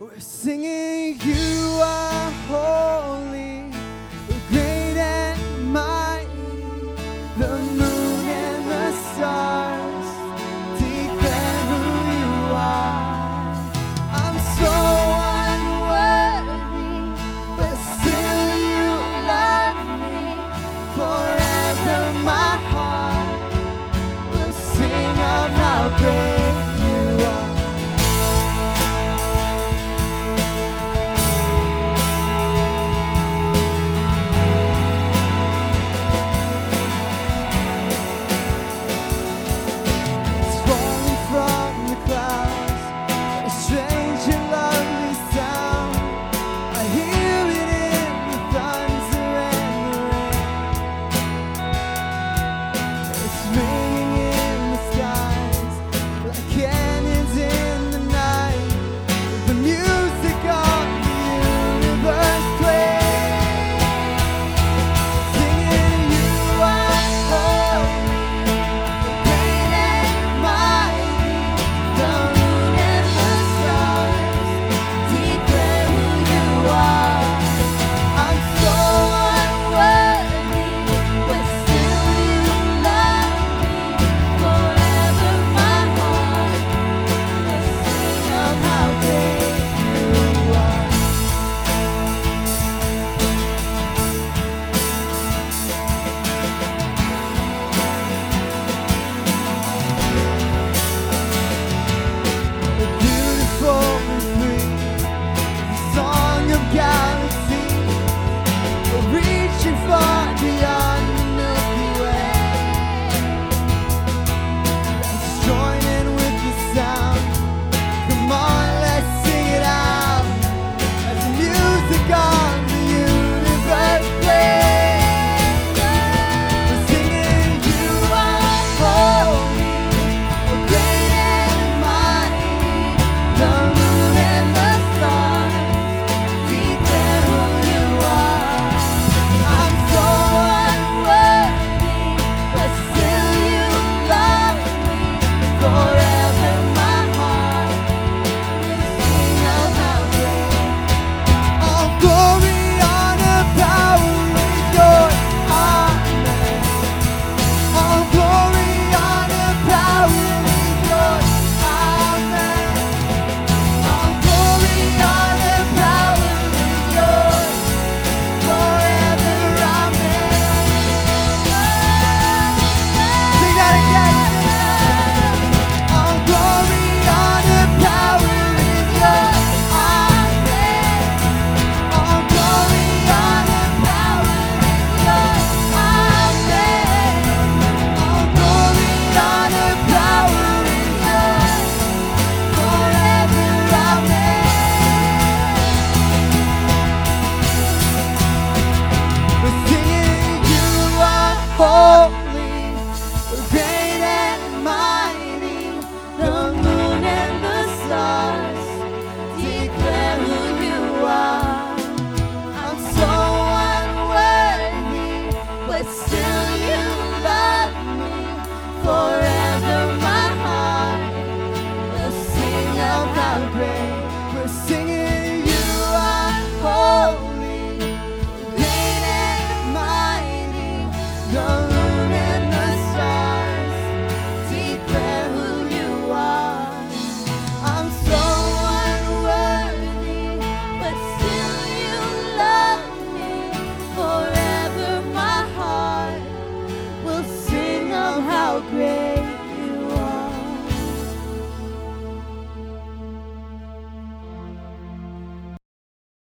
We're singing, You are holy, great and mighty, the moon and the stars declare who you are. I'm so unworthy, but still you love me forever. My heart will sing of how praise.